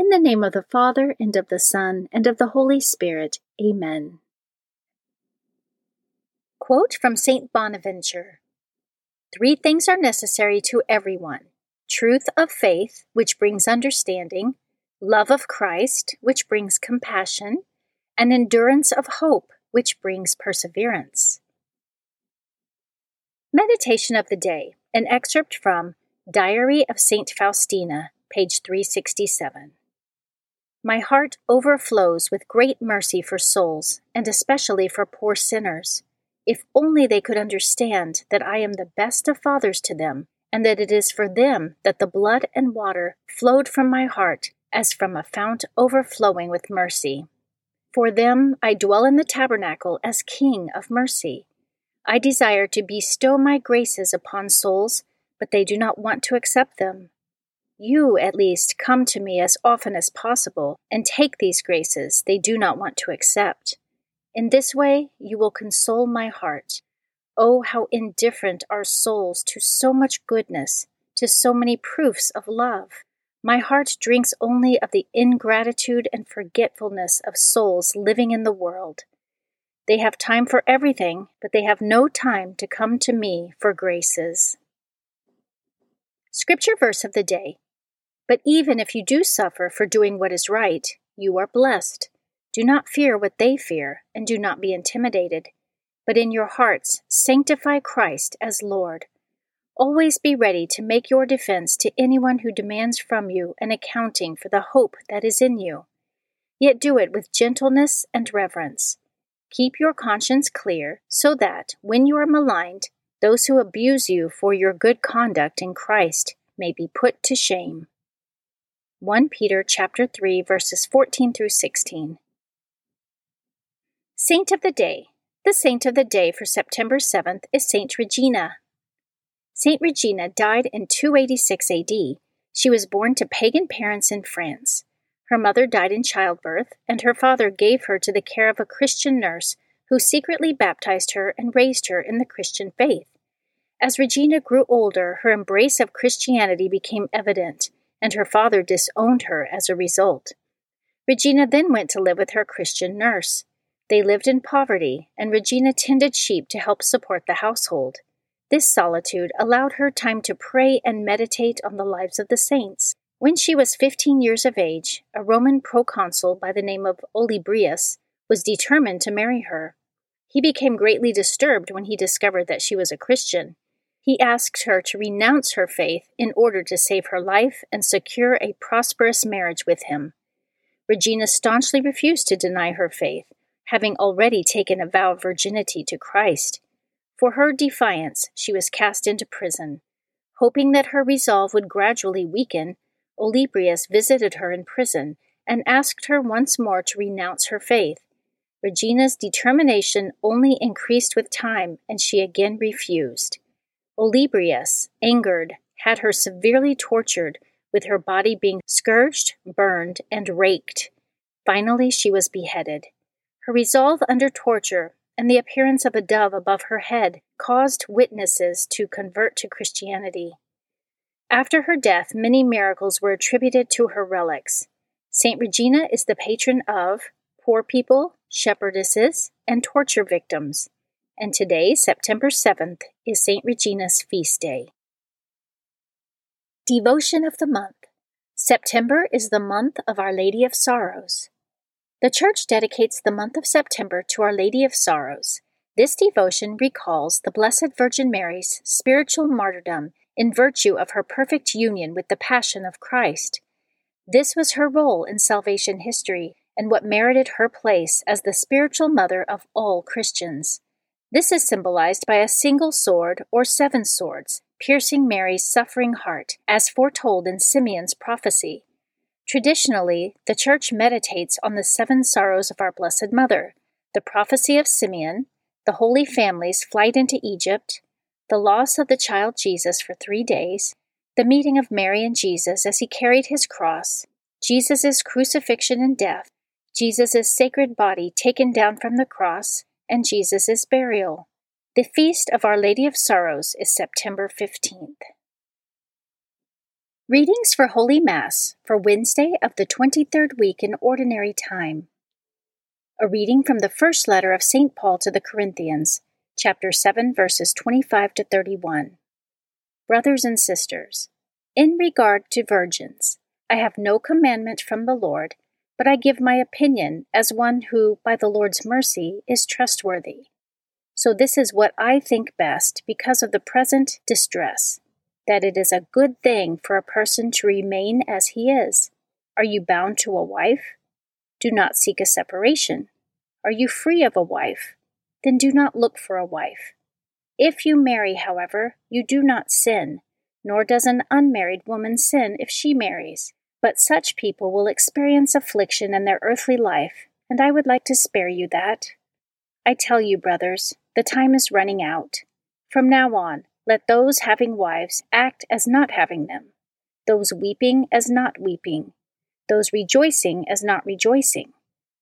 In the name of the Father, and of the Son, and of the Holy Spirit. Amen. Quote from St. Bonaventure Three things are necessary to everyone truth of faith, which brings understanding, love of Christ, which brings compassion, and endurance of hope, which brings perseverance. Meditation of the Day, an excerpt from Diary of St. Faustina, page 367. My heart overflows with great mercy for souls, and especially for poor sinners. If only they could understand that I am the best of fathers to them, and that it is for them that the blood and water flowed from my heart as from a fount overflowing with mercy. For them I dwell in the tabernacle as King of mercy. I desire to bestow my graces upon souls, but they do not want to accept them. You, at least, come to me as often as possible and take these graces they do not want to accept. In this way, you will console my heart. Oh, how indifferent are souls to so much goodness, to so many proofs of love. My heart drinks only of the ingratitude and forgetfulness of souls living in the world. They have time for everything, but they have no time to come to me for graces. Scripture verse of the day but even if you do suffer for doing what is right, you are blessed. Do not fear what they fear, and do not be intimidated. But in your hearts, sanctify Christ as Lord. Always be ready to make your defense to anyone who demands from you an accounting for the hope that is in you. Yet do it with gentleness and reverence. Keep your conscience clear, so that, when you are maligned, those who abuse you for your good conduct in Christ may be put to shame. 1 Peter chapter 3 verses 14 through 16. Saint of the Day. The saint of the day for September 7th is Saint Regina. Saint Regina died in 286 AD. She was born to pagan parents in France. Her mother died in childbirth, and her father gave her to the care of a Christian nurse who secretly baptized her and raised her in the Christian faith. As Regina grew older, her embrace of Christianity became evident and her father disowned her as a result. Regina then went to live with her Christian nurse. They lived in poverty, and Regina tended sheep to help support the household. This solitude allowed her time to pray and meditate on the lives of the saints. When she was 15 years of age, a Roman proconsul by the name of Olybrius was determined to marry her. He became greatly disturbed when he discovered that she was a Christian he asked her to renounce her faith in order to save her life and secure a prosperous marriage with him. Regina staunchly refused to deny her faith. having already taken a vow of virginity to Christ. For her defiance, she was cast into prison. Hoping that her resolve would gradually weaken, Olybrius visited her in prison and asked her once more to renounce her faith. Regina's determination only increased with time, and she again refused. Olybrius, angered, had her severely tortured, with her body being scourged, burned, and raked. Finally, she was beheaded. Her resolve under torture and the appearance of a dove above her head caused witnesses to convert to Christianity. After her death, many miracles were attributed to her relics. Saint Regina is the patron of poor people, shepherdesses, and torture victims. And today, September 7th, is Saint Regina's feast day. Devotion of the Month September is the month of Our Lady of Sorrows. The Church dedicates the month of September to Our Lady of Sorrows. This devotion recalls the Blessed Virgin Mary's spiritual martyrdom in virtue of her perfect union with the Passion of Christ. This was her role in salvation history and what merited her place as the spiritual mother of all Christians. This is symbolized by a single sword or seven swords piercing Mary's suffering heart, as foretold in Simeon's prophecy. Traditionally, the Church meditates on the seven sorrows of our Blessed Mother the prophecy of Simeon, the Holy Family's flight into Egypt, the loss of the child Jesus for three days, the meeting of Mary and Jesus as he carried his cross, Jesus' crucifixion and death, Jesus' sacred body taken down from the cross, and Jesus' burial. The feast of Our Lady of Sorrows is September 15th. Readings for Holy Mass for Wednesday of the 23rd week in Ordinary Time. A reading from the first letter of St. Paul to the Corinthians, chapter 7, verses 25 to 31. Brothers and sisters, in regard to virgins, I have no commandment from the Lord, but I give my opinion as one who, by the Lord's mercy, is trustworthy. So this is what I think best because of the present distress that it is a good thing for a person to remain as he is. Are you bound to a wife? Do not seek a separation. Are you free of a wife? Then do not look for a wife. If you marry, however, you do not sin, nor does an unmarried woman sin if she marries. But such people will experience affliction in their earthly life, and I would like to spare you that. I tell you, brothers, the time is running out. From now on, let those having wives act as not having them, those weeping as not weeping, those rejoicing as not rejoicing,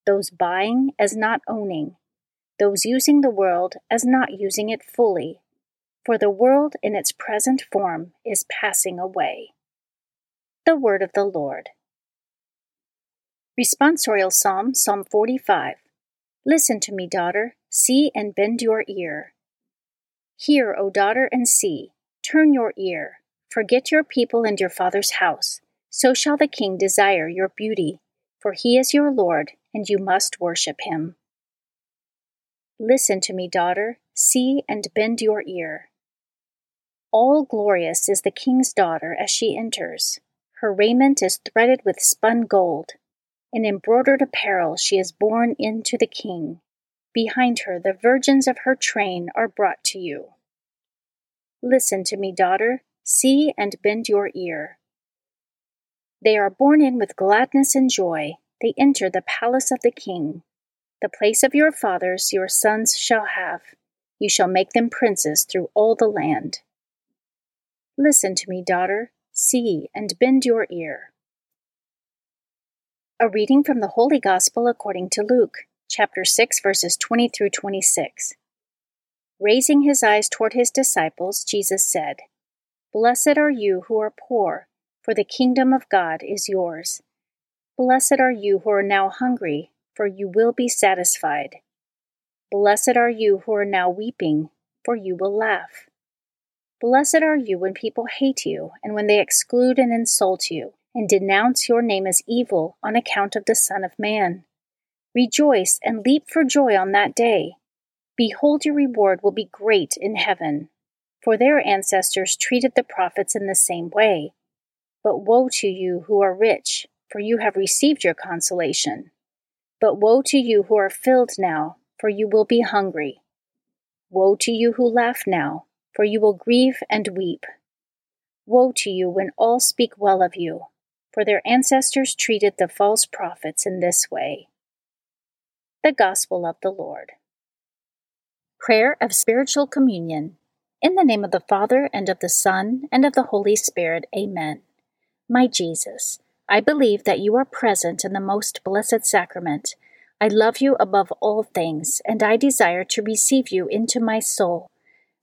those buying as not owning, those using the world as not using it fully, for the world in its present form is passing away. The Word of the Lord. Responsorial Psalm, Psalm 45. Listen to me, daughter, see and bend your ear. Hear, O daughter, and see. Turn your ear. Forget your people and your father's house. So shall the king desire your beauty, for he is your Lord, and you must worship him. Listen to me, daughter. See and bend your ear. All glorious is the king's daughter as she enters. Her raiment is threaded with spun gold. In embroidered apparel she is borne in to the king. Behind her, the virgins of her train are brought to you. Listen to me, daughter, see and bend your ear. They are borne in with gladness and joy, they enter the palace of the king. The place of your fathers your sons shall have. You shall make them princes through all the land. Listen to me, daughter, see and bend your ear. A reading from the Holy Gospel according to Luke chapter 6, verses 20 through 26. Raising his eyes toward his disciples, Jesus said, Blessed are you who are poor, for the kingdom of God is yours. Blessed are you who are now hungry, for you will be satisfied. Blessed are you who are now weeping, for you will laugh. Blessed are you when people hate you, and when they exclude and insult you, and denounce your name as evil on account of the Son of Man. Rejoice and leap for joy on that day. Behold, your reward will be great in heaven, for their ancestors treated the prophets in the same way. But woe to you who are rich, for you have received your consolation. But woe to you who are filled now, for you will be hungry. Woe to you who laugh now, for you will grieve and weep. Woe to you when all speak well of you, for their ancestors treated the false prophets in this way. The Gospel of the Lord. Prayer of Spiritual Communion. In the name of the Father, and of the Son, and of the Holy Spirit, Amen. My Jesus, I believe that you are present in the most blessed sacrament. I love you above all things, and I desire to receive you into my soul.